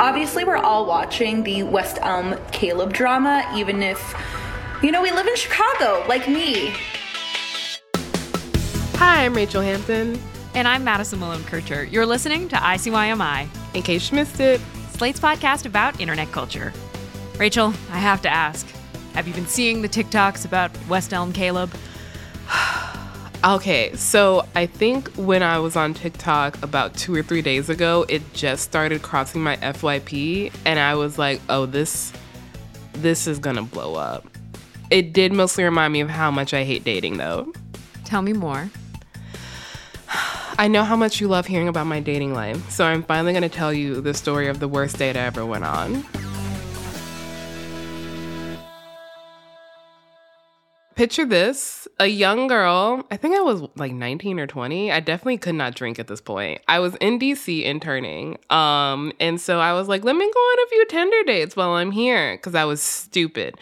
Obviously, we're all watching the West Elm Caleb drama, even if, you know, we live in Chicago, like me. Hi, I'm Rachelle Hampton. And I'm Madison Malone Kircher. You're listening to ICYMI, In case you missed it, Slate's podcast about internet culture. Rachelle, I have to ask have you been seeing the TikToks about West Elm Caleb? okay, so I think when I was on TikTok about two or three days ago, it just started crossing my FYP, and I was like, oh, this, this is gonna blow up. It did mostly remind me of how much I hate dating, though. Tell me more. I know how much you love hearing about my dating life, so I'm finally gonna tell you the story of the worst date I ever went on. Picture this a young girl, I think I was like 19 or 20. I definitely could not drink at this point. I was in DC interning. Um, and so I was like, let me go on a few Tinder dates while I'm here because I was stupid.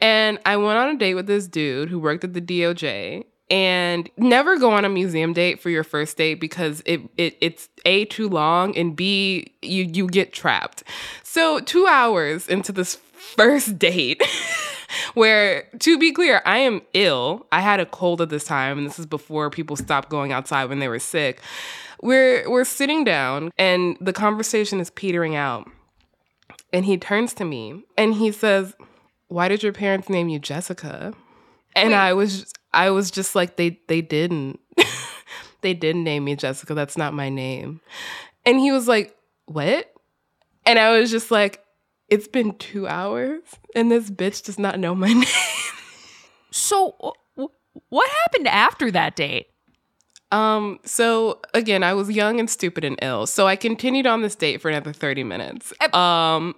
And I went on a date with this dude who worked at the DOJ and never go on a museum date for your first date because it, it it's a too long and b you you get trapped so two hours into this first date where to be clear i am ill i had a cold at this time and this is before people stopped going outside when they were sick we're we're sitting down and the conversation is petering out and he turns to me and he says why did your parents name you jessica and Wait. i was I was just like they they didn't. they didn't name me Jessica. That's not my name. And he was like, "What?" And I was just like, "It's been 2 hours and this bitch does not know my name." So, w- what happened after that date? Um, so again, I was young and stupid and ill. So I continued on this date for another 30 minutes. Um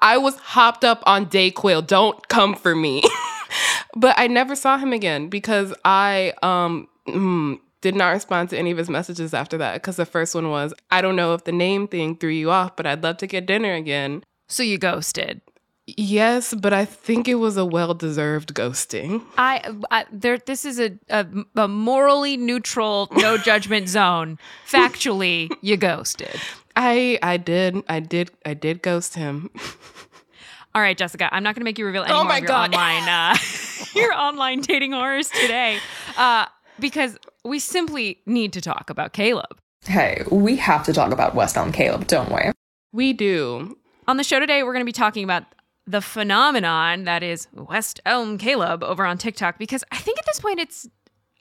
I was hopped up on Dayquil. Don't come for me. but I never saw him again because I um mm, did not respond to any of his messages after that because the first one was I don't know if the name thing threw you off, but I'd love to get dinner again. So, you ghosted. Yes, but I think it was a well-deserved ghosting. I, I there. This is a, a, a morally neutral, no judgment zone. Factually, you ghosted. I I did I did I did ghost him. All right, Jessica. I'm not going to make you reveal any Oh more my of your God. online uh, your online dating horrors today, uh, because we simply need to talk about Caleb. Hey, we have to talk about West Elm Caleb, don't we? We do. On the show today, we're going to be talking about the phenomenon that is West Elm Caleb over on TikTok, because I think at this point it's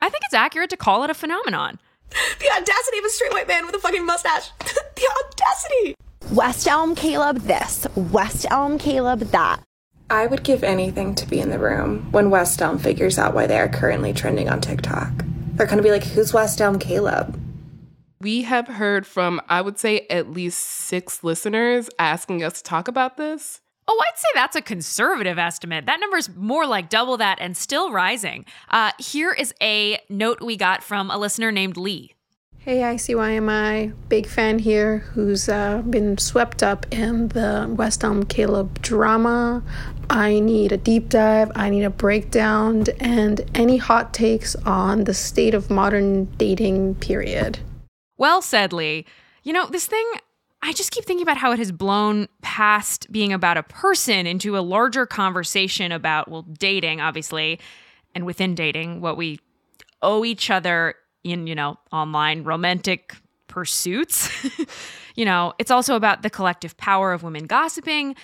I think it's accurate to call it a phenomenon. The audacity of a straight white man with a fucking mustache. the audacity. West Elm Caleb this, West Elm Caleb that. I would give anything to be in the room when West Elm figures out why they are currently trending on TikTok. They're gonna be like, who's West Elm Caleb? We have heard from I would say at least 6 listeners asking us to talk about this. Oh, I'd say that's a conservative estimate. That number's more like double that and still rising. Uh, here is a note we got from a listener named Lee. Hey, ICYMI, big fan here who's uh, been swept up in the West Elm Caleb drama. I need a deep dive, I need a breakdown, and any hot takes on the state of modern dating, period. Well said, Lee. You know, this thing, I just keep thinking about how it has blown past being about a person into a larger conversation about, well, dating, obviously, and within dating, what we owe each other in, you know, online romantic pursuits. you know, it's also about the collective power of women gossiping.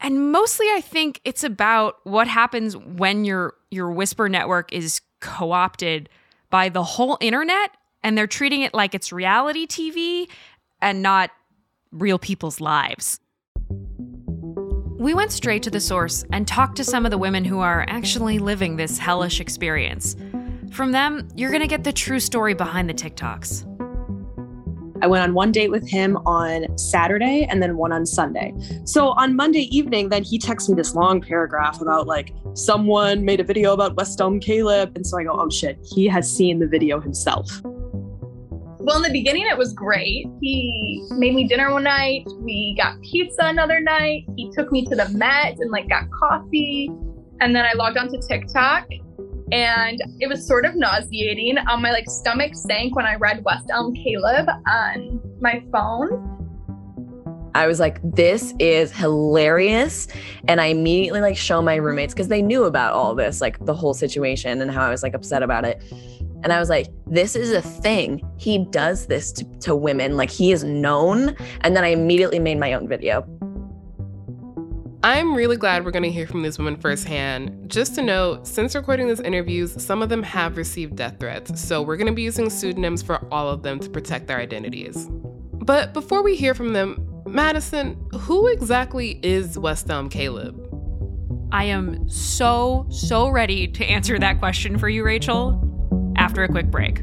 And mostly I think it's about what happens when your your whisper network is co-opted by the whole internet and they're treating it like it's reality TV and not real people's lives. We went straight to the source and talked to some of the women who are actually living this hellish experience. From them, you're going to get the true story behind the TikToks. I went on one date with him on Saturday and then one on Sunday. So on Monday evening, then he texts me this long paragraph about like someone made a video about West Elm Caleb. And so I go, oh shit, he has seen the video himself. Well, in the beginning, it was great. He made me dinner one night. We got pizza another night. He took me to the Met and like got coffee. And then I logged onto TikTok and it was sort of nauseating. Um, my like stomach sank when I read West Elm Caleb on my phone. I was like, this is hilarious. And I immediately like show my roommates because they knew about all this, like the whole situation and how I was like upset about it. And I was like, this is a thing. He does this to, to women. Like he is known. And then I immediately made my own video. I'm really glad we're going to hear from these women firsthand. Just to note, since recording these interviews, some of them have received death threats, so we're going to be using pseudonyms for all of them to protect their identities. But before we hear from them, Madison, who exactly is West Elm Caleb? I am so, so ready to answer that question for you, Rachelle, after a quick break.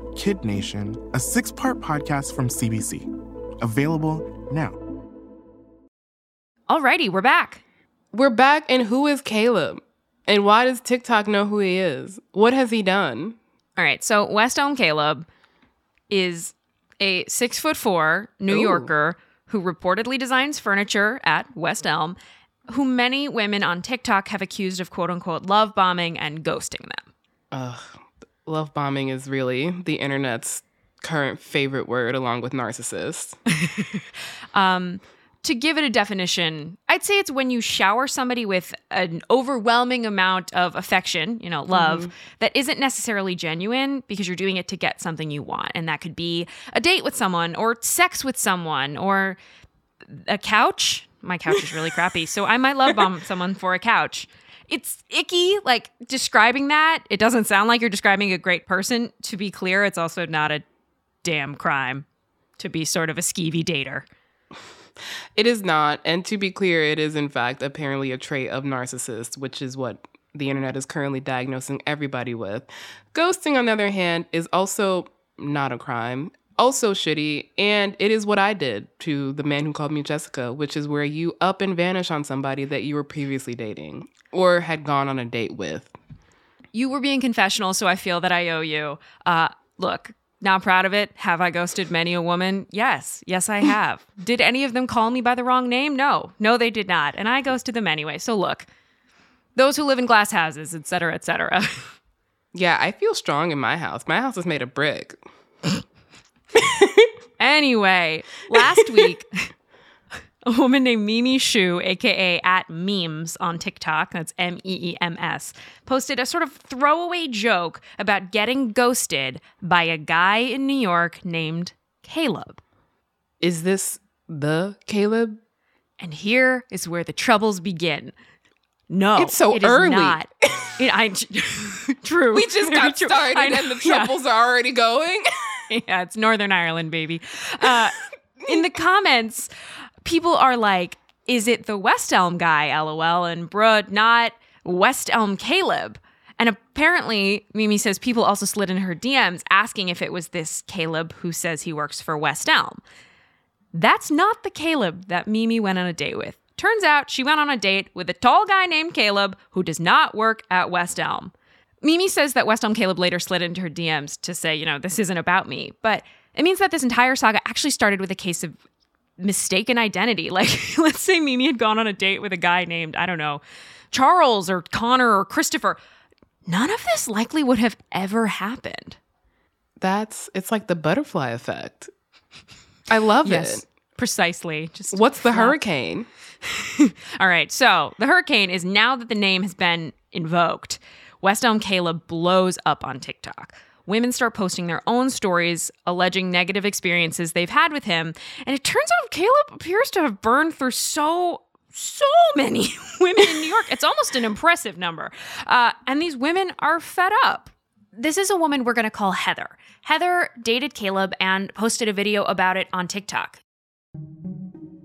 Kid Nation, a six part podcast from CBC. Available now. Alrighty, we're back. We're back, and who is Caleb? And why does TikTok know who he is? What has he done? All right, so West Elm Caleb is a six foot four New Ooh. Yorker who reportedly designs furniture at West Elm, who many women on TikTok have accused of quote unquote love bombing and ghosting them. Ugh, love bombing is really the internet's current favorite word, along with narcissist. Um, to give it a definition, I'd say it's when you shower somebody with an overwhelming amount of affection, you know, love, Mhm. that isn't necessarily genuine because you're doing it to get something you want. And that could be a date with someone or sex with someone or a couch. My couch is really crappy. So I might love bomb someone for a couch. It's icky, like describing that. It doesn't sound like you're describing a great person. To be clear, it's also not a damn crime to be sort of a skeevy dater. It is not. And to be clear, it is in fact apparently a trait of narcissists, which is what the internet is currently diagnosing everybody with. Ghosting, on the other hand, is also not a crime, also shitty, and it is what I did to the man who called me Jessica, which is where you up and vanish on somebody that you were previously dating or had gone on a date with. You were being confessional, so I feel that I owe you. Uh, look, not proud of it. Have I ghosted many a woman? Yes. Yes, I have. did any of them call me by the wrong name? No. No, they did not. And I ghosted them anyway. So look, those who live in glass houses, et cetera, et cetera. Yeah, I feel strong in my house. My house is made of brick. anyway, last week, a woman named Mimi Shu, aka at Meems on TikTok, that's M E E M S, posted a sort of throwaway joke about getting ghosted by a guy in New York named Caleb. Is this the Caleb? And here is where the troubles begin. No, It's so it is early. not. It- I, true. We just got started and the yeah. troubles are already going. yeah, it's Northern Ireland, baby. Uh, in the comments, people are like, "Is it the West Elm guy?" LOL, and bruh, not West Elm Caleb. And apparently, Mimi says people also slid in her DMs asking if it was this Caleb who says he works for West Elm. That's not the Caleb that Mimi went on a date with. Turns out she went on a date with a tall guy named Caleb who does not work at West Elm. Mimi says that West Elm Caleb later slid into her DMs to say, you know, this isn't about me. But it means that this entire saga actually started with a case of mistaken identity. Like, let's say Mimi had gone on a date with a guy named, I don't know, Charles or Connor or Christopher. None of this likely would have ever happened. That's it's like the butterfly effect. I love Yes, it. Precisely. Just What's the flap. hurricane? All right. So the hurricane is now that the name has been invoked, West Elm Caleb blows up on TikTok. Women start posting their own stories alleging negative experiences they've had with him. And it turns out Caleb appears to have burned through so, so many women in New York. It's almost an impressive number. Uh, and these women are fed up. This is a woman we're going to call Heather. Heather dated Caleb and posted a video about it on TikTok.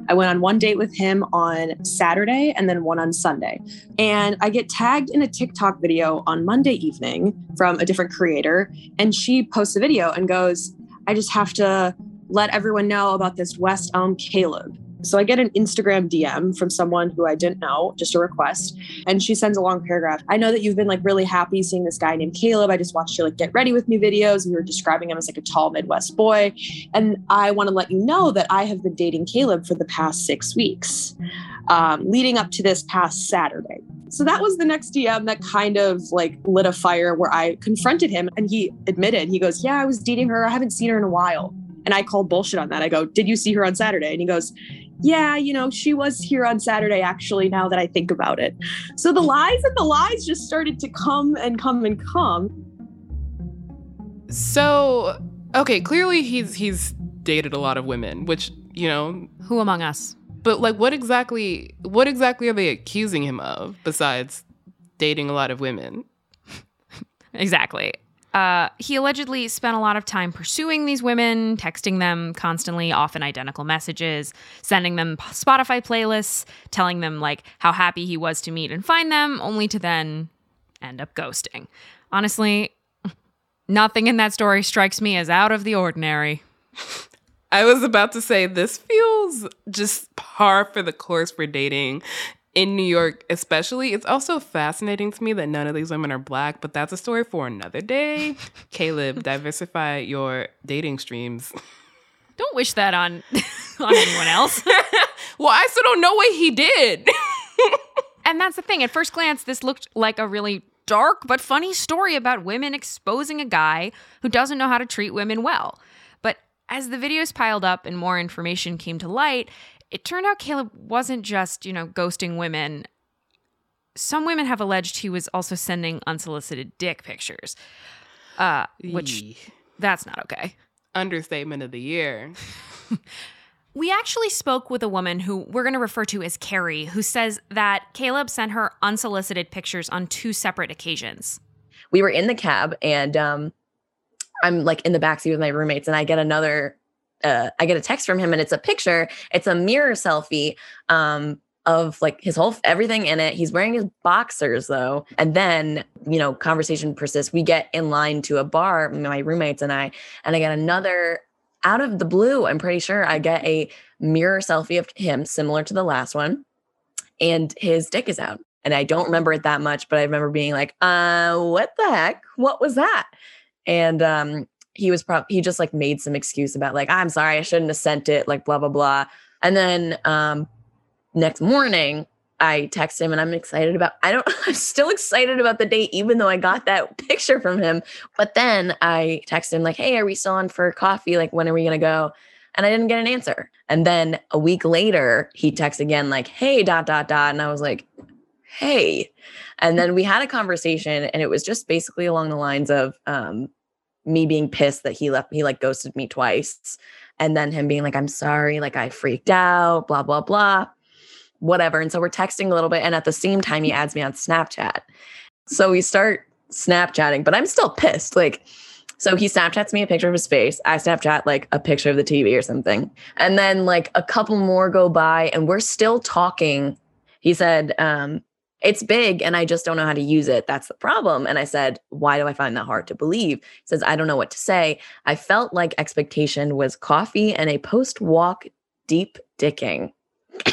I went on one date with him on Saturday and then one on Sunday. And I get tagged in a TikTok video on Monday evening from a different creator. And she posts a video and goes, I just have to let everyone know about this West Elm Caleb. So I get an Instagram DM from someone who I didn't know, just a request. And she sends a long paragraph. I know that you've been like really happy seeing this guy named Caleb. I just watched your like get ready with me videos and you were describing him as like a tall Midwest boy. And I want to let you know that I have been dating Caleb for the past six weeks, um, leading up to this past Saturday. So that was the next DM that kind of like lit a fire where I confronted him and he admitted, he goes, Yeah, I was dating her. I haven't seen her in a while. And I called bullshit on that. I go, Did you see her on Saturday? And he goes, Yeah, you know, she was here on Saturday, actually, now that I think about it. So the lies and the lies just started to come and come and come. So, okay, clearly he's he's dated a lot of women, which, you know, who among us? But like what exactly what exactly are they accusing him of besides dating a lot of women? Exactly. Uh, he allegedly spent a lot of time pursuing these women, texting them constantly, often identical messages, sending them Spotify playlists, telling them like how happy he was to meet and find them, only to then end up ghosting. Honestly, nothing in that story strikes me as out of the ordinary. I was about to say this feels just par for the course for dating in New York, especially. It's also fascinating to me that none of these women are black, but that's a story for another day. Caleb, diversify your dating streams. Don't wish that on on anyone else. well, I still don't know what he did. and that's the thing. At first glance, this looked like a really dark but funny story about women exposing a guy who doesn't know how to treat women well. But as the videos piled up and more information came to light, it turned out Caleb wasn't just, you know, ghosting women. Some women have alleged he was also sending unsolicited dick pictures, uh, which Yee. that's not okay. Understatement of the year. We actually spoke with a woman who we're going to refer to as Carrie, who says that Caleb sent her unsolicited pictures on two separate occasions. we were in the cab and um I'm like in the backseat with my roommates and I get another uh I get a text from him and it's a picture, it's a mirror selfie um of like his whole everything in it. He's wearing his boxers though. And then, you know, conversation persists. We get in line to a bar, my roommates and I, and I get another out of the blue, I'm pretty sure I get a mirror selfie of him similar to the last one and his dick is out. And I don't remember it that much, but I remember being like, uh, what the heck? What was that? And um, he was probably, he just like made some excuse about like, I'm sorry, I shouldn't have sent it, like blah, blah, blah. And then um, next morning, I text him and I'm excited about, I don't, I'm still excited about the date, even though I got that picture from him. But then I text him like, hey, are we still on for coffee? Like, when are we to go? And I didn't get an answer. And then a week later, he texts again, like, hey, dot, dot, dot. And I was like, hey. And then we had a conversation, and it was just basically along the lines of um, me being pissed that he left, he like ghosted me twice. And then him being like, I'm sorry, like I freaked out, blah, blah, blah, whatever. And so we're texting a little bit. And at the same time, he adds me on Snapchat. So we start Snapchatting, but I'm still pissed. Like, so he Snapchats me a picture of his face. I Snapchat like a picture of the TV or something. And then like a couple more go by and we're still talking. He said, um, it's big and I just don't know how to use it. That's the problem. And I said, Why do I find that hard to believe? He says, I don't know what to say. I felt like expectation was coffee and a post walk deep dicking.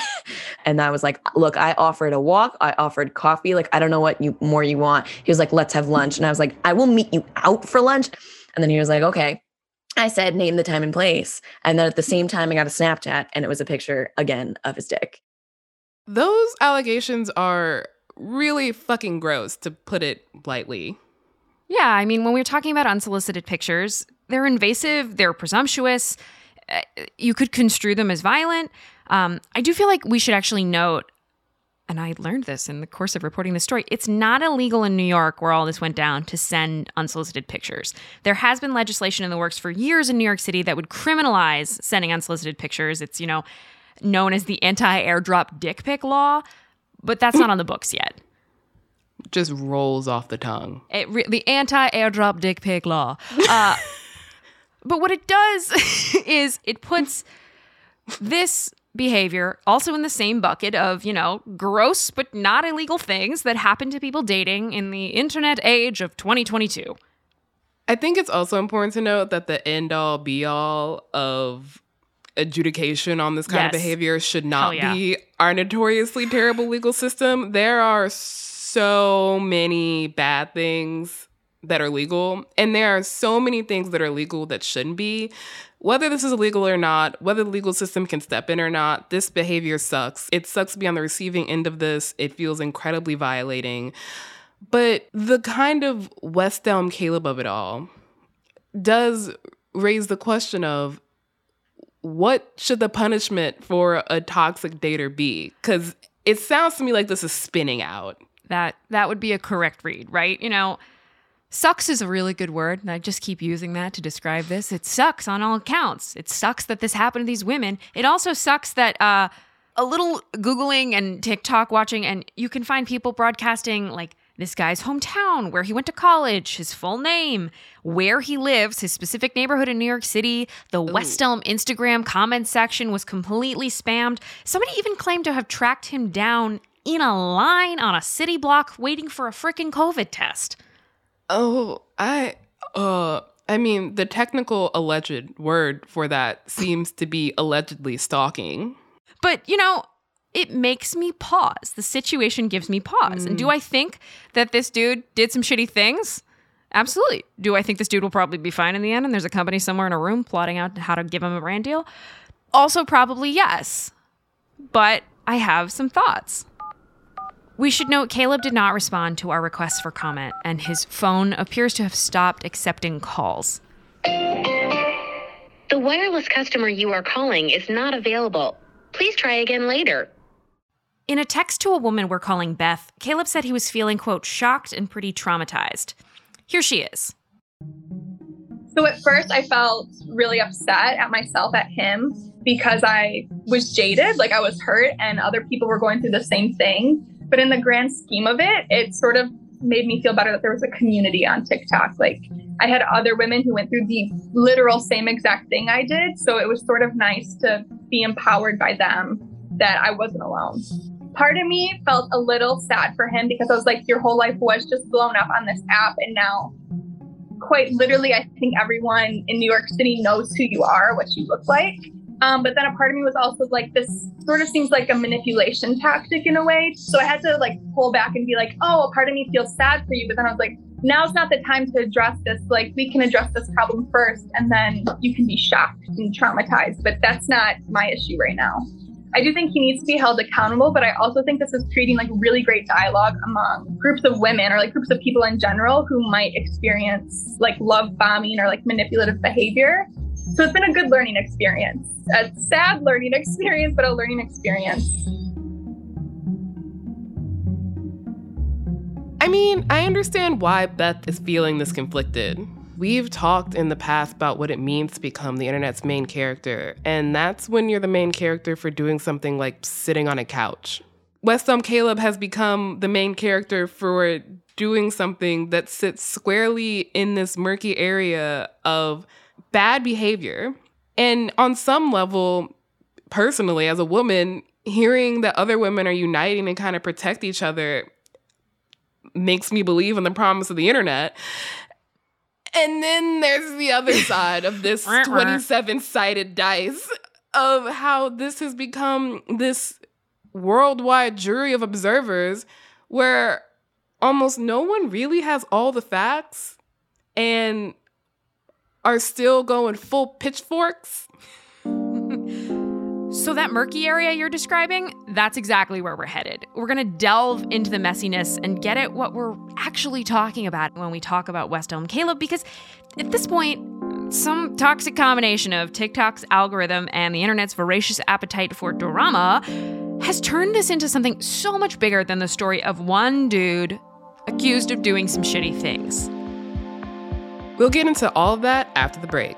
And I was like, look, I offered a walk. I offered coffee. Like, I don't know what you more you want. He was like, let's have lunch. And I was like, I will meet you out for lunch. And then he was like, okay. I said, name the time and place. And then at the same time, I got a Snapchat and it was a picture again of his dick. Those allegations are really fucking gross, to put it lightly. Yeah, I mean, when we're talking about unsolicited pictures, they're invasive, they're presumptuous. Uh, you could construe them as violent. Um, I do feel like we should actually note, and I learned this in the course of reporting this story, it's not illegal in New York where all this went down to send unsolicited pictures. There has been legislation in the works for years in New York City that would criminalize sending unsolicited pictures. It's, you know, known as the anti airdrop dick pic law, but that's not on the books yet. Just rolls off the tongue. It re- the anti airdrop dick pic law. Uh, but what it does is it puts this behavior also in the same bucket of, you know, gross but not illegal things that happen to people dating in the internet age of 2022. I think it's also important to note that the end all be all of adjudication on this kind Yes. of behavior should not yeah. be our notoriously terrible legal system. There are so many bad things that are legal, and there are so many things that are legal that shouldn't be. Whether this is illegal or not, whether the legal system can step in or not, this behavior sucks. It sucks to be on the receiving end of this. It feels incredibly violating. But the kind of West Elm Caleb of it all does raise the question of what should the punishment for a toxic dater be? Because it sounds to me like this is spinning out. That that would be a correct read, right? You know, sucks is a really good word, and I just keep using that to describe this. It sucks on all accounts. It sucks that this happened to these women. It also sucks that uh, a little googling and TikTok watching, and you can find people broadcasting like this guy's hometown, where he went to college, his full name, where he lives, his specific neighborhood in New York City. The West Elm Instagram comment section was completely spammed. Somebody even claimed to have tracked him down in a line on a city block waiting for a freaking COVID test. Oh, I uh I mean the technical alleged word for that seems to be allegedly stalking. But, you know, it makes me pause. The situation gives me pause. And do mm. I think that this dude did some shitty things? Absolutely. Do I think this dude will probably be fine in the end and there's a company somewhere in a room plotting out how to give him a brand deal? Also, probably yes. But I have some thoughts. We should note Caleb did not respond to our request for comment, and his phone appears to have stopped accepting calls. The wireless customer you are calling is not available. Please try again later. In a text to a woman we're calling Beth, Caleb said he was feeling, quote, shocked and pretty traumatized. Here she is. So at first, I felt really upset at myself, at him, because I was jaded, like I was hurt, and other people were going through the same thing. But in the grand scheme of it, it sort of made me feel better that there was a community on TikTok. Like I had other women who went through the literal same exact thing I did. So it was sort of nice to be empowered by them that I wasn't alone. Part of me felt a little sad for him because I was like, your whole life was just blown up on this app, and now quite literally, I think everyone in New York City knows who you are, what you look like. Um, but then a part of me was also like, this sort of seems like a manipulation tactic in a way. So I had to like pull back and be like, oh, a part of me feels sad for you. But then I was like, now's not the time to address this. Like, we can address this problem first, and then you can be shocked and traumatized. But that's not my issue right now. I do think he needs to be held accountable, but I also think this is creating like really great dialogue among groups of women or like groups of people in general who might experience like love bombing or like manipulative behavior. So it's been a good learning experience. A sad learning experience, but a learning experience. I mean, I understand why Beth is feeling this conflicted. We've talked in the past about what it means to become the internet's main character, and that's when you're the main character for doing something like sitting on a couch. West Elm Caleb has become the main character for doing something that sits squarely in this murky area of bad behavior. And on some level, personally, as a woman, hearing that other women are uniting and kind of protect each other makes me believe in the promise of the internet. And then there's the other side of this uh-uh. 27 sided dice of how this has become this worldwide jury of observers where almost no one really has all the facts and are still going full pitchforks. So, that murky area you're describing, that's exactly where we're headed. We're gonna delve into the messiness and get at what we're actually talking about when we talk about West Elm Caleb, because at this point, some toxic combination of TikTok's algorithm and the internet's voracious appetite for drama has turned this into something so much bigger than the story of one dude accused of doing some shitty things. We'll get into all of that after the break.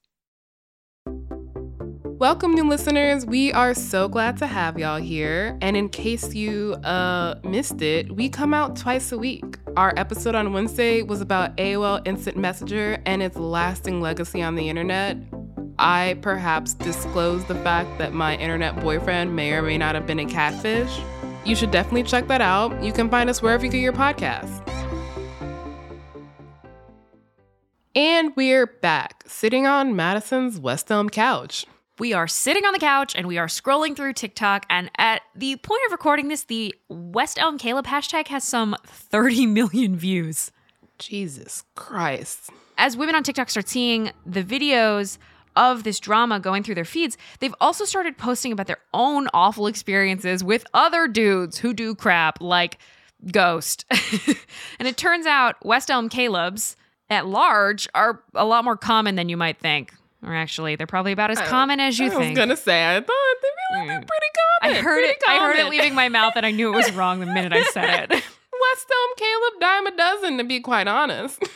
Welcome, new listeners. We are so glad to have y'all here. And in case you uh, missed it, we come out twice a week. Our episode on Wednesday was about AOL Instant Messenger and its lasting legacy on the internet. I perhaps disclosed the fact that my internet boyfriend may or may not have been a catfish. You should definitely check that out. You can find us wherever you get your podcasts. And we're back, sitting on Madison's West Elm couch. We are sitting on the couch and we are scrolling through TikTok. And at the point of recording this, the West Elm Caleb hashtag has some 30 million views. Jesus Christ. As women on TikTok start seeing the videos of this drama going through their feeds, they've also started posting about their own awful experiences with other dudes who do crap like Ghost. and it turns out West Elm Caleb's at large are a lot more common than you might think. Or actually, they're probably about as I- common as you I think. I was gonna say, I thought they really mm. be pretty I heard pretty it. I heard it leaving my mouth, and I knew it was wrong the minute I said it. West Elm Caleb dime a dozen, to be quite honest.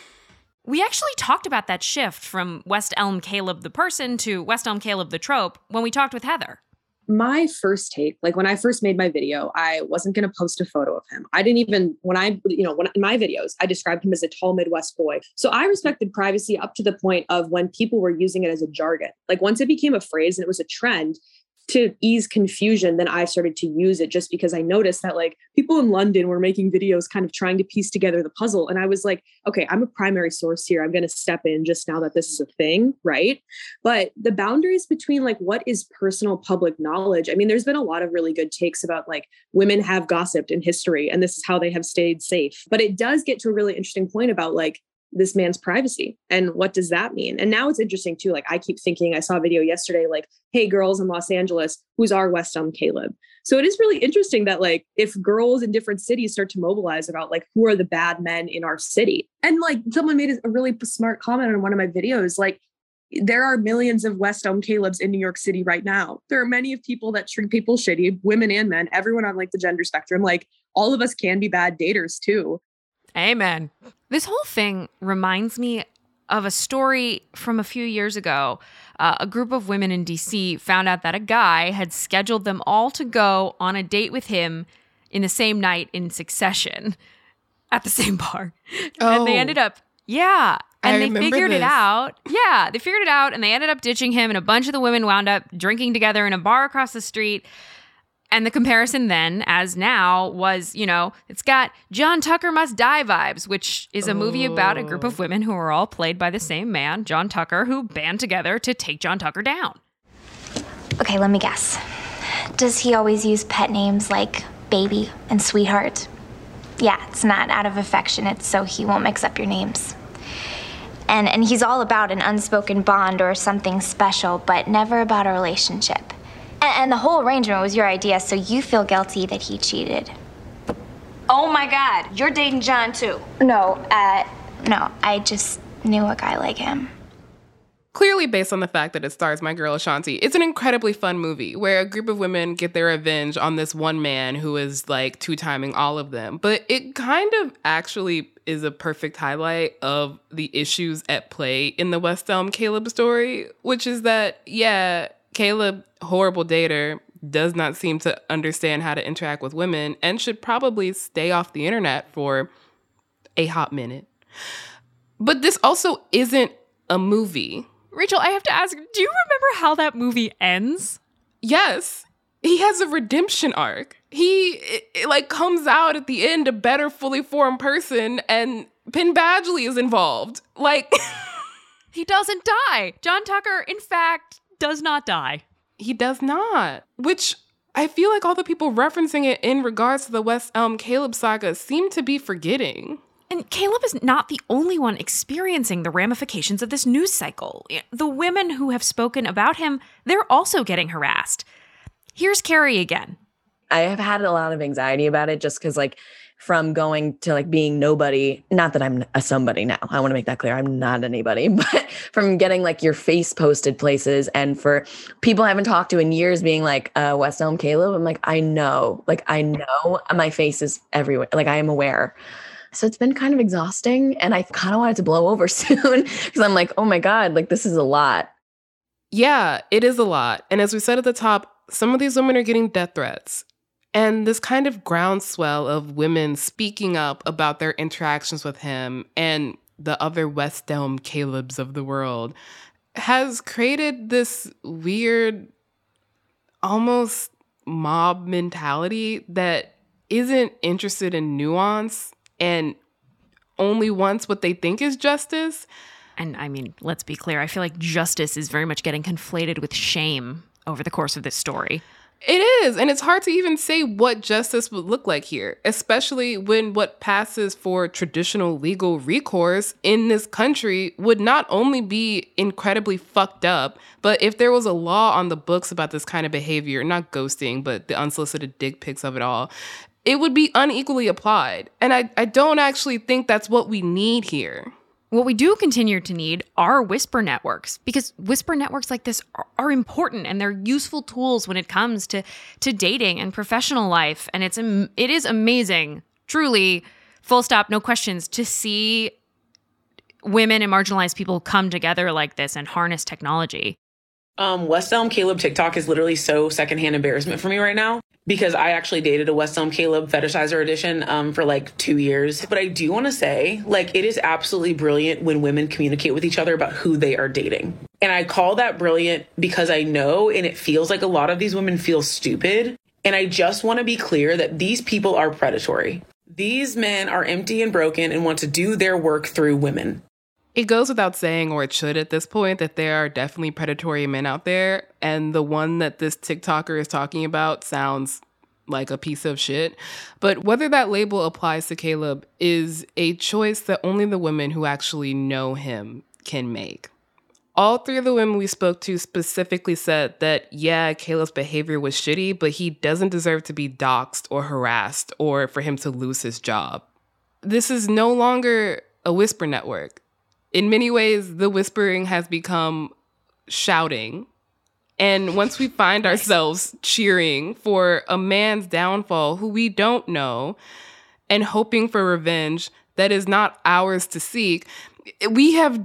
We actually talked about that shift from West Elm Caleb the person to West Elm Caleb the trope when we talked with Heather. My first take, like when I first made my video, I wasn't going to post a photo of him. I didn't even, when I, you know, when in my videos, I described him as a tall Midwest boy. So I respected privacy up to the point of when people were using it as a jargon. Like once it became a phrase and it was a trend, to ease confusion, then I started to use it just because I noticed that like people in London were making videos kind of trying to piece together the puzzle. And I was like, okay, I'm a primary source here. I'm going to step in just now that this is a thing. Right. But the boundaries between like what is personal public knowledge, I mean, there's been a lot of really good takes about like women have gossiped in history and this is how they have stayed safe. But it does get to a really interesting point about like, this man's privacy and what does that mean and now it's interesting too like i keep thinking i saw a video yesterday like hey girls in los angeles who's our west elm caleb so it is really interesting that like if girls in different cities start to mobilize about like who are the bad men in our city and like someone made a really smart comment on one of my videos like there are millions of West Elm Calebs in New York City right now. There are many of people that treat people shitty, women and men, everyone on like the gender spectrum. Like all of us can be bad daters too. Amen. This whole thing reminds me of a story from a few years ago. Uh, a group of women in DC found out that a guy had scheduled them all to go on a date with him in the same night in succession at the same bar. Oh. And they Oh. ended up, yeah. I And they remember figured it out. Yeah, they figured it out and they ended up ditching him. And a bunch of the women wound up drinking together in a bar across the street. And the comparison then, as now, was you know, it's got John Tucker Must Die vibes, which is a movie about a group of women who are all played by the same man, John Tucker, who band together to take John Tucker down. Okay, let me guess. Does he always use pet names like baby and sweetheart? Yeah, it's not out of affection, it's so he won't mix up your names. And, and he's all about an unspoken bond or something special, but never about a relationship. And, and the whole arrangement was your idea, so you feel guilty that he cheated. Oh my god, you're dating John too. No, uh, no, I just knew a guy like him. Clearly, based on the fact that it stars my girl Ashanti, it's an incredibly fun movie where a group of women get their revenge on this one man who is like two timing all of them. But it kind of actually is a perfect highlight of the issues at play in the West Elm Caleb story, which is that, yeah, Caleb, horrible dater, does not seem to understand how to interact with women and should probably stay off the internet for a hot minute. But this also isn't a movie. Rachelle, I have to ask, do you remember how that movie ends? Yes. He has a redemption arc. He it, it, like comes out at the end a better fully formed person and Penn Badgley is involved. Like he doesn't die. John Tucker in fact does not die. He does not. Which I feel like all the people referencing it in regards to the West Elm Caleb saga seem to be forgetting. And Caleb is not the only one experiencing the ramifications of this news cycle. The women who have spoken about him, they're also getting harassed. Here's Carrie again. I have had a lot of anxiety about it just because, like, from going to like being nobody, not that I'm a somebody now. I want to make that clear. I'm not anybody, but from getting like your face posted places and for people I haven't talked to in years being like, uh, West Elm Caleb, I'm like, I know, like, I know my face is everywhere. Like, I am aware. So it's been kind of exhausting. And I kind of wanted to blow over soon because I'm like, oh my God, like this is a lot. Yeah, it is a lot. And as we said at the top, some of these women are getting death threats. And this kind of groundswell of women speaking up about their interactions with him and the other West Elm Calebs of the world has created this weird, almost mob mentality that isn't interested in nuance and only wants what they think is justice. And I mean, let's be clear, I feel like justice is very much getting conflated with shame over the course of this story. It is. And it's hard to even say what justice would look like here, especially when what passes for traditional legal recourse in this country would not only be incredibly fucked up, but if there was a law on the books about this kind of behavior, not ghosting, but the unsolicited dick pics of it all, it would be unequally applied. And I, I don't actually think that's what we need here. What we do continue to need are whisper networks because whisper networks like this are, are, important and they're useful tools when it comes to to dating and professional life and it's it is amazing truly full stop no questions to see women and marginalized people come together like this and harness technology. Um, West Elm Caleb TikTok is literally so secondhand embarrassment for me right now because I actually dated a West Elm Caleb fetishizer edition um, for like two years. But I do want to say, like, it is absolutely brilliant when women communicate with each other about who they are dating. And I call that brilliant because I know and it feels like a lot of these women feel stupid. And I just want to be clear that these people are predatory. These men are empty and broken and want to do their work through women. It goes without saying, or it should at this point, that there are definitely predatory men out there. And the one that this TikToker is talking about sounds like a piece of shit. But whether that label applies to Caleb is a choice that only the women who actually know him can make. All three of the women we spoke to specifically said that, yeah, Caleb's behavior was shitty, but he doesn't deserve to be doxxed or harassed or for him to lose his job. This is no longer a whisper network in many ways, the whispering has become shouting. And once we find ourselves cheering for a man's downfall who we don't know and hoping for revenge that is not ours to seek, we have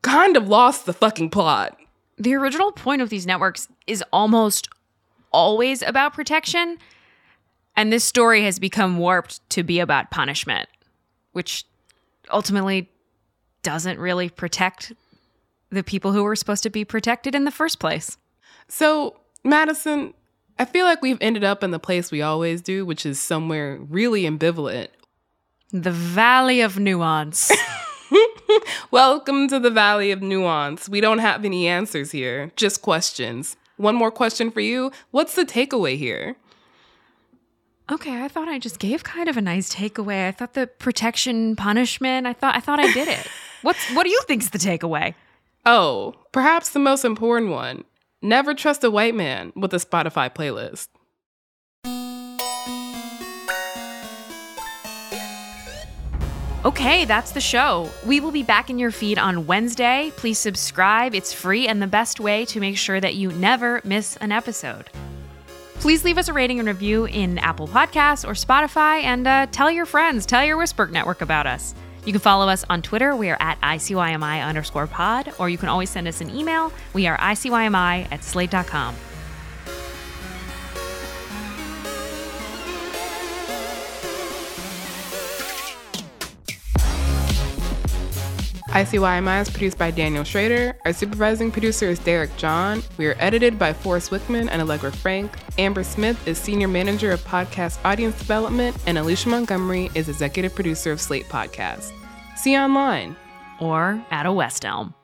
kind of lost the fucking plot. The original point of these networks is almost always about protection. And this story has become warped to be about punishment, which ultimately doesn't really protect the people who were supposed to be protected in the first place. So, Madison, I feel like we've ended up in the place we always do, which is somewhere really ambivalent. The Valley of Nuance. Welcome to the Valley of Nuance. We don't have any answers here, just questions. One more question for you. What's the takeaway here? Okay, I thought I just gave kind of a nice takeaway. I thought the protection punishment, I thought I thought I did it. What's what do you think's the takeaway? Oh, perhaps the most important one. Never trust a white man with a Spotify playlist. Okay, that's the show. We will be back in your feed on Wednesday. Please subscribe. It's free and the best way to make sure that you never miss an episode. Please leave us a rating and review in Apple Podcasts or Spotify and uh, tell your friends, tell your Whisper Network about us. You can follow us on Twitter. We are at ICYMI underscore pod, or you can always send us an email. We are ICYMI at slate.com. ICYMI is produced by Daniel Schroeder. Our supervising producer is Derek John. We are edited by Forrest Wickman and Allegra Frank. Amber Smith is Senior Manager of Podcast Audience Development, and Alicia Montgomery is Executive Producer of Slate Podcast. See online. Or at a West Elm.